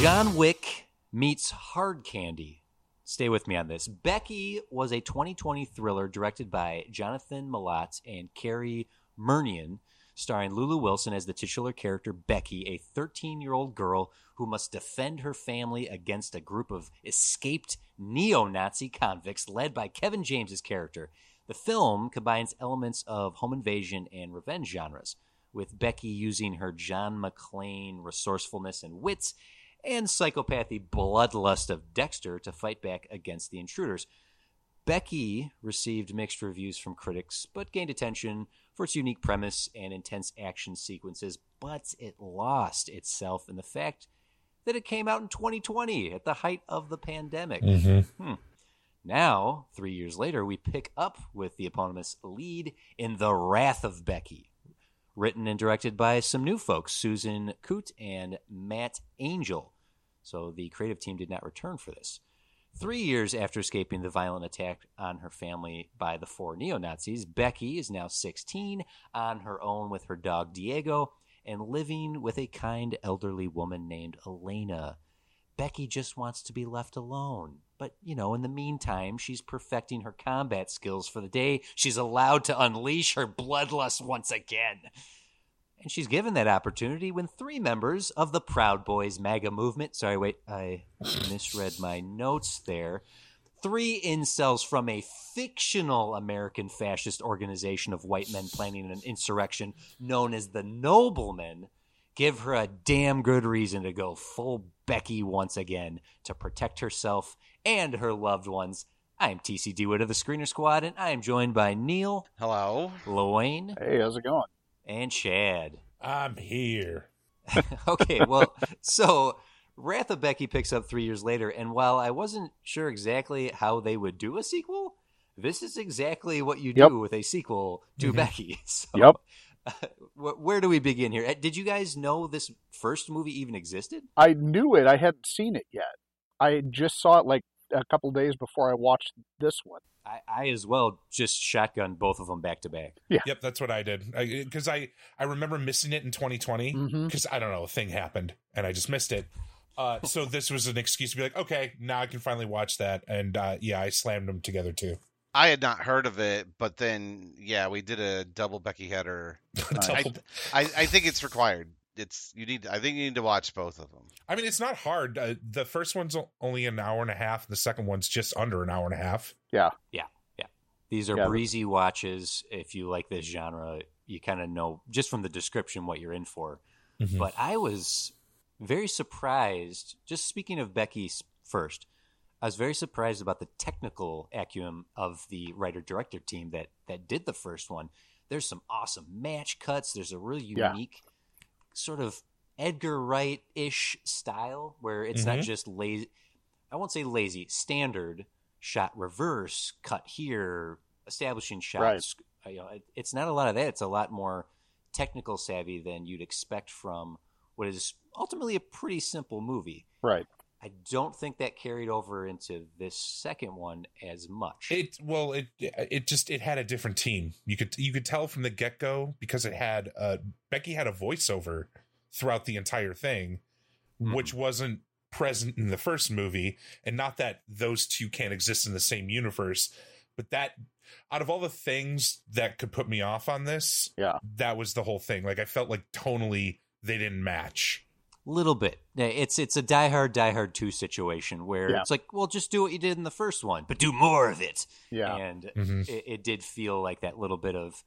John Wick meets Hard Candy. Stay with me on this. Becky was a 2020 thriller directed by Jonathan Milott and Cary Murnion, starring Lulu Wilson as the titular character Becky, a 13 year old girl who must defend her family against a group of escaped neo Nazi convicts led by Kevin James's character. The film combines elements of home invasion and revenge genres, with Becky using her John McClane resourcefulness and wits and psychopathy bloodlust of Dexter to fight back against the intruders. Becky received mixed reviews from critics, but gained attention for its unique premise and intense action sequences, but it lost itself in the fact that it came out in 2020 at the height of the pandemic. Hmm. Now, three years later, we pick up with the eponymous lead in The Wrath of Becky, written and directed by some new folks, Susan Coote and Matt Angel. So the creative team did not return for this. Three years after escaping the violent attack on her family by the four neo Nazis, Becky is now 16, on her own with her dog Diego, and living with a kind elderly woman named Elena. Becky just wants to be left alone. But, you know, in the meantime, she's perfecting her combat skills for the day she's allowed to unleash her bloodlust once again. And she's given that opportunity when three members of the Proud Boys MAGA movement, sorry, wait, I misread my notes there. Three incels from a fictional American fascist organization of white men planning an insurrection known as the Noblemen give her a damn good reason to go full Becky once again to protect herself and her loved ones. I am TC DeWitt of the Screener Squad, and I am joined by Neil, Hello. Loane, Hey, how's it going? and Chad. I'm here. okay, well, so Wrath of Becky picks up three years later, and while I wasn't sure exactly how they would do a sequel, this is exactly what you Yep. do with a sequel to Becky. So, Yep. wh- where do we begin here? Uh, Did you guys know this first movie even existed? I knew it. I hadn't seen it yet. I just saw it like a couple days before I watched this one. I, I as well just shotgun both of them back to back. Yeah. Yep, that's what I did. Because I, I, remember missing it in 2020 Mhm. because I don't know, a thing happened and I just missed it. Uh, so this was an excuse to be like, okay, now I can finally watch that. And uh, yeah, I slammed them together too. I had not heard of it, but then yeah, we did a double Becky header. Double- I, I think it's required. It's you need. I think you need to watch both of them. I mean, it's not hard. Uh, the first one's only an hour and a half. The second one's just under an hour and a half. Yeah. Yeah, yeah. These are Yeah. breezy watches. If you like this genre, you kind of know just from the description what you're in for. Mhm. But I was very surprised. Just speaking of Becky first, I was very surprised about the technical acumen of the writer director team that that did the first one. There's some awesome match cuts. There's a really Yeah. unique sort of Edgar Wright ish style where it's not Mhm. just lazy. I won't say lazy. Standard shot reverse cut here, establishing shots. Uh, You know, it, it's not a lot of that. It's a lot more technical savvy than you'd expect from what is ultimately a pretty simple movie. Right. I don't think that carried over into this second one as much. It well, it it just it had a different team. You could you could tell from the get go because it had uh Becky had a voiceover throughout the entire thing, Mhm. which wasn't present in the first movie. And not that those two can't exist in the same universe, but that out of all the things that could put me off on this, Yeah. that was the whole thing. Like I felt like tonally they didn't match. Little bit. It's it's a Die Hard Die Hard two situation where Yeah. it's like, well, just do what you did in the first one, but do more of it. Yeah. And Mhm. it, it did feel like that little bit of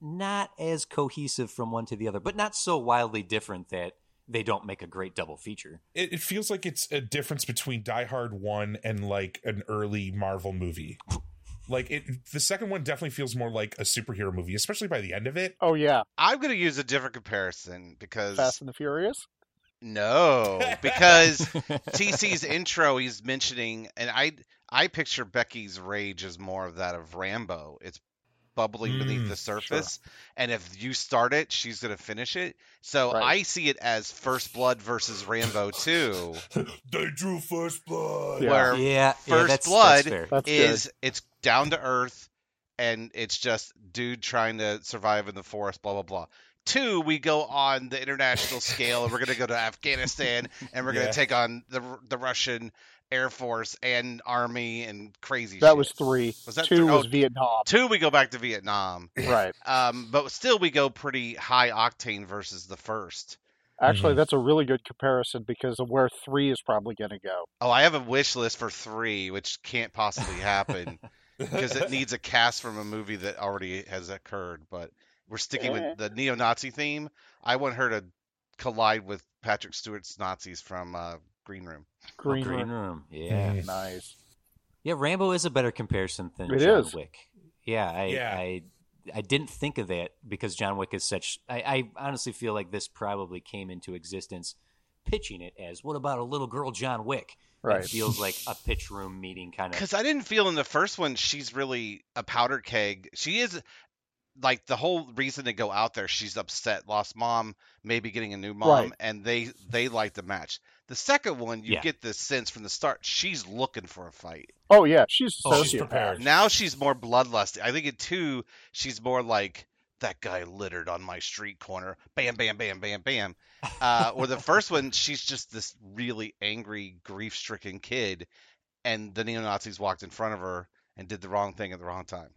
not as cohesive from one to the other, but not so wildly different that they don't make a great double feature. It, it feels like it's a difference between Die Hard one and like an early Marvel movie. Like it, the second one definitely feels more like a superhero movie, especially by the end of it. Oh yeah, I'm going to use a different comparison because Fast and the Furious. No, because TC's intro he's mentioning, and I I picture Becky's rage as more of that of Rambo. It's bubbling beneath Mm, the surface, and if you start it, she's going to finish it. So Right. I see it as First Blood versus Rambo Two, they drew first blood. Yeah. where Yeah, yeah, First that's, Blood that's fair. That's is it's down to earth and it's just dude trying to survive in the forest blah blah blah two we go on the international scale and we're going to go to afghanistan and we're going Yeah. to take on the the russian air force and army and crazy. That shit. was three. Was that Two three? was Oh. Vietnam. two we go back to vietnam Right. um but still we go pretty high octane versus the first Actually, Mhm. that's a really good comparison because of where three is probably going to go. oh i have a wish list for three which can't possibly happen because it needs a cast from a movie that already has occurred. But we're sticking with the neo-Nazi theme. I want her to collide with Patrick Stewart's Nazis from uh, Green Room. Green, Green Room. Room. Yeah. Mhm. Nice. Yeah, Rambo is a better comparison than It John is. Wick. Yeah, I, Yeah. I I didn't think of that because John Wick is such. I, I honestly feel like this probably came into existence pitching it as what about a little girl John Wick? Right. It feels like a pitch room meeting kind of. Because I didn't feel in the first one she's really a powder keg. She is like the whole reason to go out there. She's upset, lost mom, maybe getting a new mom, Right. and they they like the match. The second one, you Yeah. get the sense from the start she's looking for a fight. Oh yeah, she's a Oh, she's prepared. Now she's more bloodlusty. I think in two, she's more like that guy littered on my street corner. Bam, bam, bam, bam, bam. Uh, or the first one, she's just this really angry, grief-stricken kid, and the neo Nazis walked in front of her and did the wrong thing at the wrong time.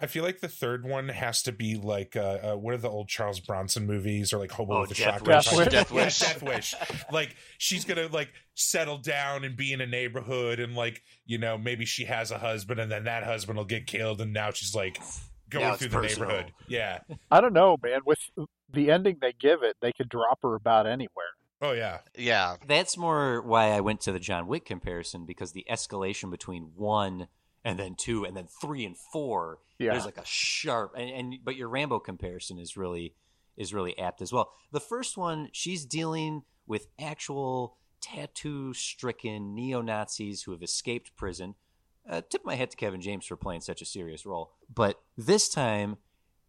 I feel like the third one has to be like uh, uh what are the old Charles Bronson movies or like Hobo Oh, with a Death Shotgun? Wish. Like- Death Wish. Death Wish. Like she's gonna like settle down and be in a neighborhood and like you know maybe she has a husband and then that husband will get killed and now she's like going Now through the personal. neighborhood. Yeah. I don't know, man. With the ending they give it, they could drop her about anywhere. Oh yeah. Yeah, That's more why I went to the John Wick comparison because the escalation between one and then two and then three and four Yeah. there's like a sharp and, and but your Rambo comparison is really is really apt as well. The first one, she's dealing with actual tattoo stricken neo Nazis who have escaped prison. Uh, tip my hat to Kevin James for playing such a serious role. But this time,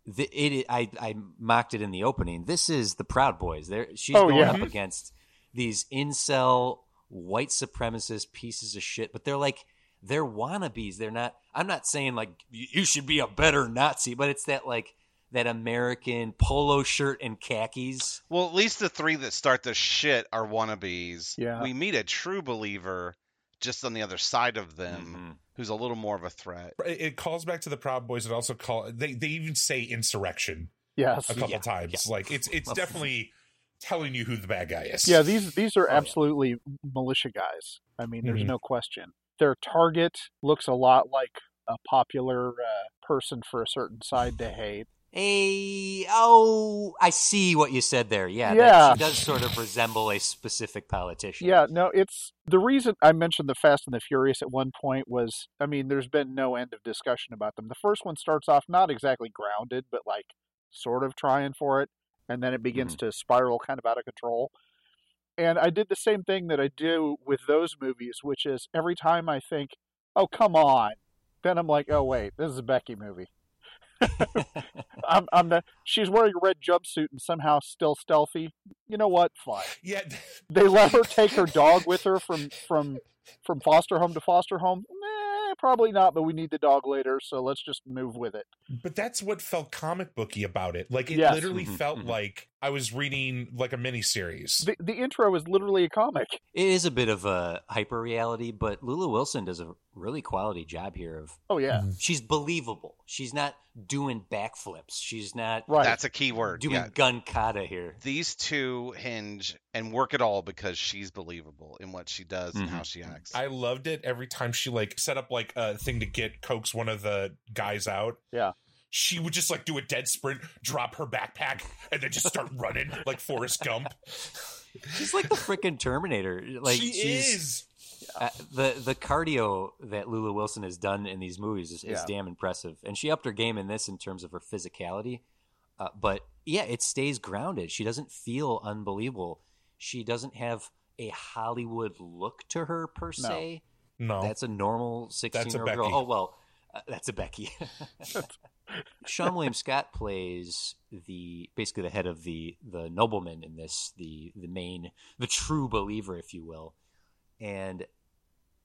the, it I I mocked it in the opening. This is the Proud Boys. There, she's Oh, going yeah. up against these incel white supremacist pieces of shit, but they're like they're wannabes. They're not. I'm not saying like you you should be a better Nazi, but it's that like that American polo shirt and khakis. Well, at least the three that start the shit are wannabes. Yeah. We meet a true believer just on the other side of them Mhm. who's a little more of a threat. It it calls back to the Proud Boys. It also call they they even say insurrection Yes. a couple Yeah, times. yeah. Like it's it's definitely telling you who the bad guy is. Yeah, these these are Oh, yeah. absolutely militia guys. I mean, there's Mhm. no question. Their target looks a lot like a popular uh, person for a certain side to hate. A oh, I see what you said there. Yeah, Yeah. Does sort of resemble a specific politician. Yeah, no, it's the reason I mentioned the Fast and the Furious at one point was I mean, there's been no end of discussion about them. The first one starts off not exactly grounded, but like sort of trying for it, and then it begins to spiral kind of out of control. And I did the same thing that I do with those movies, which is every time I think, "Oh, come on," then I'm like, "Oh, wait, this is a Becky movie." I'm, I'm the, she's wearing a red jumpsuit and somehow still stealthy. You know what? Fine Yeah. they let her take her dog with her from from from foster home to foster home. Nah, probably not, but we need the dog later, so let's just move with it. But that's what felt comic booky about it. Like it Yes. literally Mhm, felt mhm. like I was reading like a mini series. The the intro is literally a comic. It is a bit of a hyper reality, but Lulu Wilson does a really quality job here of Oh yeah, Mm-hmm. she's believable. She's not doing backflips. She's not right. That's a key word. doing yeah. gun kata here. These two hinge and work it all because she's believable in what she does and Mhm. how she acts. I loved it every time she like set up like a thing to get coax one of the guys out. Yeah. She would just like do a dead sprint, drop her backpack, and then just start running like Forrest Gump. She's like the freaking Terminator. Like she she's, is. Uh, the the cardio that Lulu Wilson has done in these movies is, is Yeah. damn impressive, and she upped her game in this in terms of her physicality. Uh, but yeah, it stays grounded. She doesn't feel unbelievable. She doesn't have a Hollywood look to her per se. No. That's a normal sixteen-year-old girl. Becky. Oh well, uh, that's a Becky. Seann William Scott plays the basically the head of the the nobleman in this, the the main, the true believer, if you will. And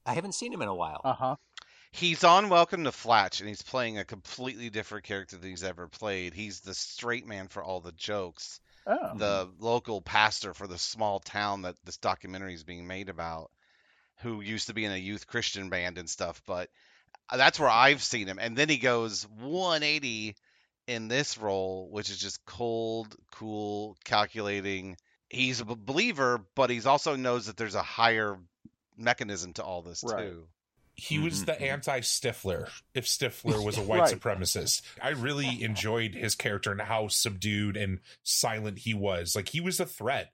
I haven't seen him in a while. Uh huh. He's on Welcome to Flatch, and he's playing a completely different character than he's ever played. He's the straight man for all the jokes, Oh. the local pastor for the small town that this documentary is being made about, who used to be in a youth Christian band and stuff. But that's where I've seen him. And then he goes 180 in this role, which is just cold, cool, calculating. He's a believer, but he's also knows that there's a higher mechanism to all this Right. too. he was the Mhm. anti Stifler if Stifler was a white Right. supremacist. I really enjoyed his character and how subdued and silent he was. Like he was a threat.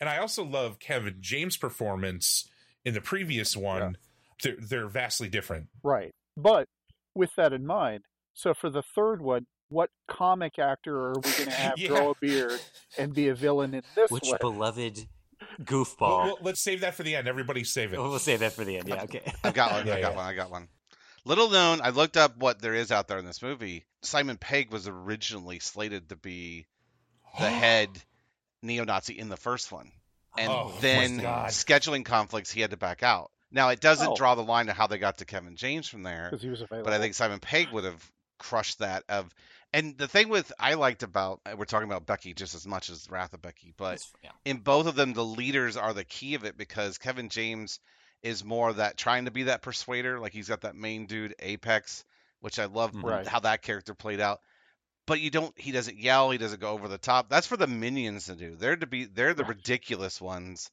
And I also love Kevin James' performance in the previous one. They're, they're vastly different. Right. But with that in mind, so for the third one, what comic actor are we going to have Yeah. grow a beard and be a villain in this one? Which one? beloved goofball? well, let's save that for the end. Everybody save it. we'll save that for the end. Yeah, okay. I've got one. Yeah, I got yeah. one. I got one. Little known, I looked up what there is out there in this movie. Simon Pegg was originally slated to be the head neo-Nazi in the first one, and Oh, oh then scheduling conflicts, he had to back out. Now it doesn't Oh. draw the line to how they got to Kevin James from there, Because he was available. but I think Simon Pegg would have crushed that. Of and the thing with I liked about uh, we're talking about Becky just as much as Wrath of Becky, but yeah. in both of them, the leaders are the key of it because Kevin James is more that trying to be that persuader. Like he's got that main dude Apex, which I love mm-hmm. Right. how that character played out. But you don't. He doesn't yell. He doesn't go over the top. That's for the minions to do. They're to be. They're the Right. ridiculous ones,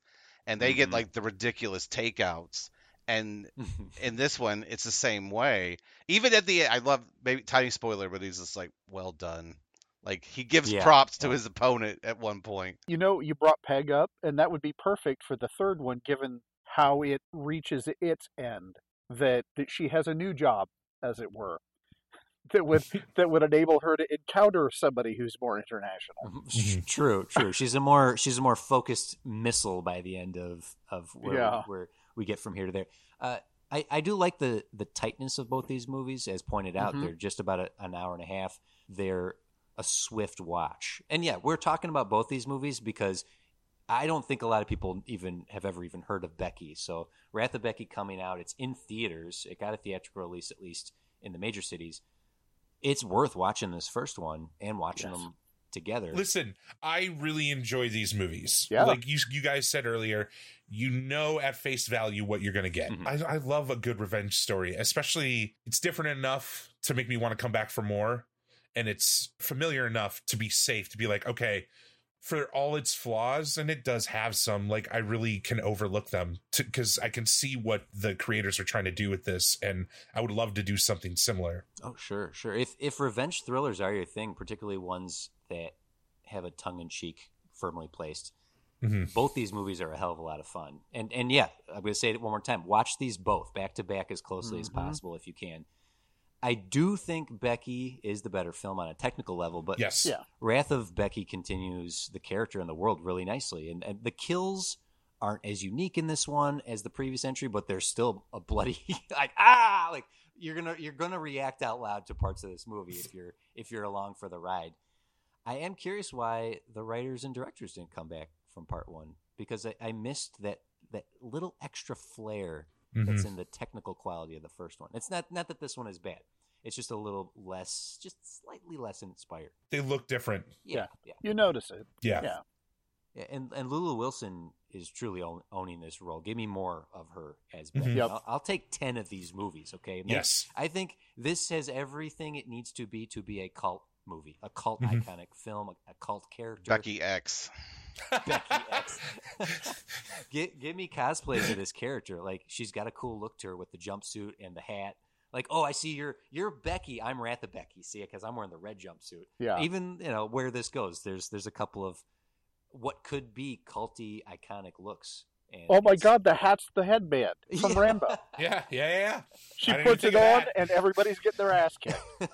and they get Mhm. like the ridiculous takeouts. And in this one, it's the same way. Even at the, I love maybe tiny spoiler, but he's just like, well done. Like he gives Yeah, props to yeah. his opponent at one point. you know, you brought Pegg up, and that would be perfect for the third one, given how it reaches its end. That that she has a new job, as it were, that would that would enable her to encounter somebody who's more international. Sh- True, true. She's a more she's a more focused missile by the end of of where Yeah. we, where we get from here to there. Uh, I I do like the the tightness of both these movies, as pointed out. Mhm. They're just about a, an hour and a half. They're a swift watch, and yeah, we're talking about both these movies because I don't think a lot of people even have ever even heard of Becky. So Wrath of Becky coming out, it's in theaters. It got a theatrical release at least in the major cities. It's worth watching this first one and watching Yes. them together. Listen, I really enjoy these movies. Yeah. Like you, you guys said earlier, you know at face value what you're going to get. Mhm. I, I love a good revenge story, especially it's different enough to make me want to come back for more. And it's familiar enough to be safe to be like, okay, for all its flaws, and it does have some, like I really can overlook them because I can see what the creators are trying to do with this. And I would love to do something similar. Oh, sure, sure. If if revenge thrillers are your thing, particularly ones that have a tongue in cheek firmly placed, Mhm. both these movies are a hell of a lot of fun. And and yeah, I'm going to say it one more time. Watch these both back to back as closely as Mhm. possible if you can. I do think Becky is the better film on a technical level, but Yes. Yeah. Wrath of Becky continues the character and the world really nicely, and, and the kills aren't as unique in this one as the previous entry, but there's still a bloody like ah like you're gonna you're gonna react out loud to parts of this movie if you're if you're along for the ride. I am curious why the writers and directors didn't come back from part one because I, I missed that that little extra flair Mhm. that's in the technical quality of the first one. It's not not that this one is bad. It's just a little less, just slightly less inspired. They look different. Yeah, yeah. You notice it. Yeah. Yeah. Yeah, and and Lulu Wilson is truly owning this role. Give me more of her as Mhm. Yep. I'll, I'll take ten of these movies. Okay. Make- Yes. I think this has everything it needs to be to be a cult movie, a cult Mhm. iconic film, a, a cult character. Becky X. Becky X. give, give me cosplays of this character. Like she's got a cool look to her with the jumpsuit and the hat. Like, oh, I see you're you're Becky. I'm Ratha Becky. See, it? because I'm wearing the red jumpsuit. Yeah. Even you know where this goes. There's there's a couple of what could be culty iconic looks. And Oh my God, the hat's the headband from Yeah. Rambo. Yeah, yeah, yeah, yeah. She puts it even think of on, that. and everybody's getting their ass kicked.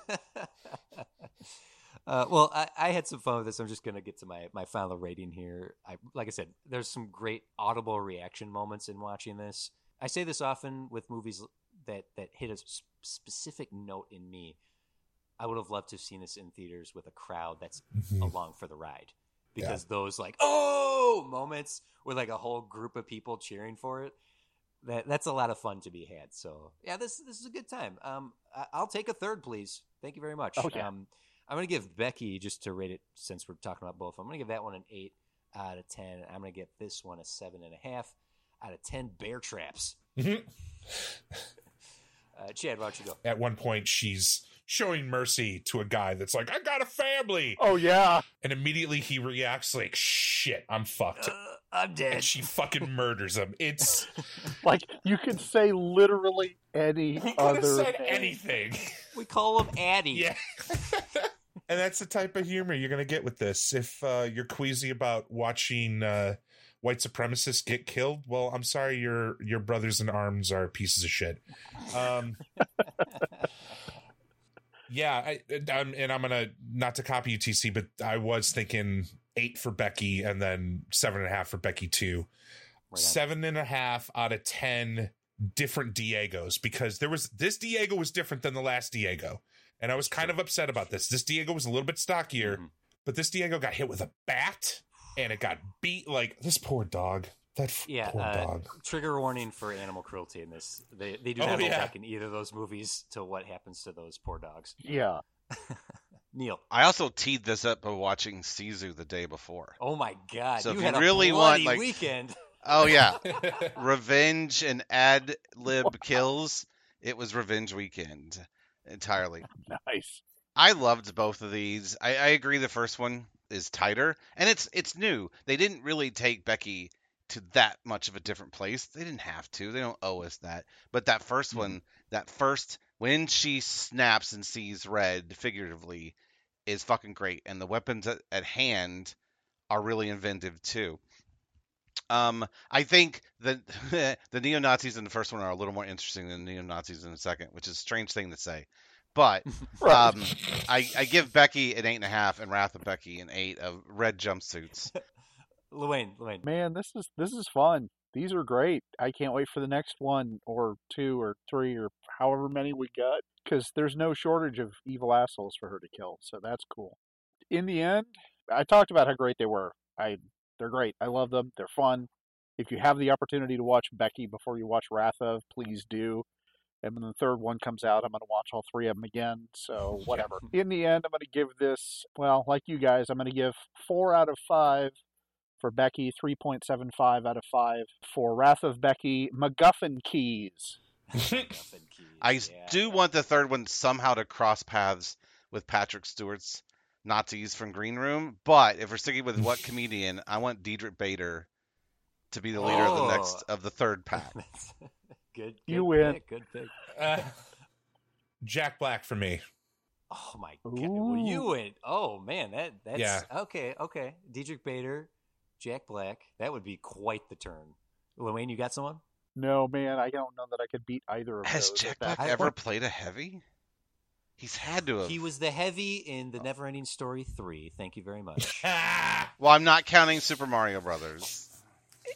uh, well, I, I had some fun with this. I'm just going to get to my, my final rating here. I, like I said, there's some great audible reaction moments in watching this. I say this often with movies that, that hit a s- specific note in me. I would have loved to have seen this in theaters with a crowd that's Mhm. along for the ride because those like oh moments with like a whole group of people cheering for it that that's a lot of fun to be had so yeah this this is a good time um I, i'll take a third please thank you very much Oh, yeah. um i'm gonna give becky just to rate it since we're talking about both i'm gonna give that one an eight out of ten i'm gonna give this one a seven and a half out of ten bear traps Mhm. uh chad why don't you go At one point, she's showing mercy to a guy that's like, "I got a family," Oh yeah, and immediately he reacts like, "Shit, I'm fucked." uh, i'm dead and she fucking murders him. It's like you could say literally any he other said thing. anything. we call him addie Yeah. and that's the type of humor you're going to get with this. If uh, you're queasy about watching uh, white supremacists get killed, well, I'm sorry your your brothers in arms are pieces of shit. Um, yeah, I, I'm, and I'm gonna not to copy you, TC, but I was thinking eight for Becky and then seven and a half for Becky too. Right. Seven and a half out of ten different Diegos because there was this Diego was different than the last Diego. And I was kind of upset about this. This Diego was a little bit stockier, Mhm. but this Diego got hit with a bat and it got beat like this poor dog. That f- Yeah, poor uh, dog. trigger warning for animal cruelty in this. They they do Oh, not hold yeah. back in either of those movies to what happens to those poor dogs. Yeah, Neil, I also teed this up by watching Sisu the day before. oh my god, So you if had you really bloody want, like- weekend. Oh yeah, revenge and ad lib kills. It was revenge weekend entirely. nice. I loved both of these. I, I agree the first one is tighter, and it's it's new. They didn't really take Becky to that much of a different place. They didn't have to. They don't owe us that. But that 1st mm-hmm. one, that first when she snaps and sees red, figuratively, is fucking great, and the weapons at, at hand are really inventive too. Um, I think the the neo Nazis in the first one are a little more interesting than the neo Nazis in the second, which is a strange thing to say. But Right. um, I, I give Becky an eight and a half and Wrath of Becky an eight of red jumpsuits. Luane, Luane. Man, this is this is fun. These are great. I can't wait for the next one or two or three or however many we got because there's no shortage of evil assholes for her to kill. So that's cool. In the end, I talked about how great they were. I they're great. I love them. They're fun. If you have the opportunity to watch Becky before you watch Wrath of, please do. And when the third one comes out, I'm going to watch all three of them again. So whatever. In the end, I'm going to give this, well, like you guys, I'm going to give four out of five for Becky, 3.75 out of 5. For Wrath of Becky, MacGuffin Keys. Muffin keys, I yeah. do want the third one somehow to cross paths with Patrick Stewart's Nazis from Green Room. But if we're sticking with what comedian, I want Diedrich Bader to be the leader of the next Oh. of the third pack. good, good. You win. Pick, good pick. Uh, Jack Black for me. Oh my god! Well, you Ooh. went. Oh man, that that's Yeah. okay. Okay, Diedrich Bader, Jack Black. That would be quite the turn. Luane, you got someone? No, man, I don't know that I could beat either of Has those. Jack Black ever played a heavy? He's had to have. He was the heavy in the Neverending Story three. Thank you very much. Well, I'm not counting Super Mario Brothers.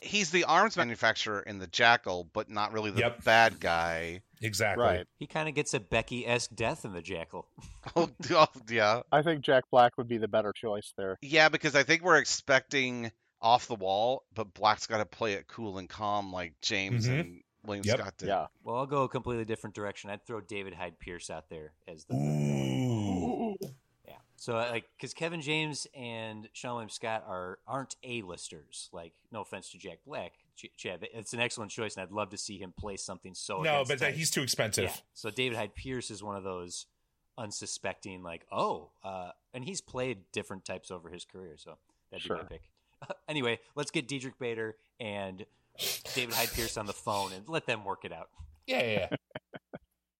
He's the arms manufacturer in the Jackal, but not really the Yep. bad guy. exactly. Right. he kind of gets a Becky esque death in the Jackal. Oh, oh, yeah. I think Jack Black would be the better choice there. Yeah, because I think we're expecting off the wall, but Black's got to play it cool and calm like James Mhm. and William Yep. Scott did. Yeah. Well, I'll go a completely different direction. I'd throw David Hyde Pierce out there as the Ooh. Yeah. So uh, like, because Kevin James and Seann William Scott are aren't a listers. Like, no offense to Jack Black, Ch- Chad, it's an excellent choice, and I'd love to see him play something so. No, but that, he's too expensive. Yeah. So David Hyde Pierce is one of those unsuspecting, like, oh, uh, and he's played different types over his career, so that'd be my pick. anyway, let's get Diedrich Bader and David Hyde Pierce on the phone and let them work it out. Yeah, yeah, yeah.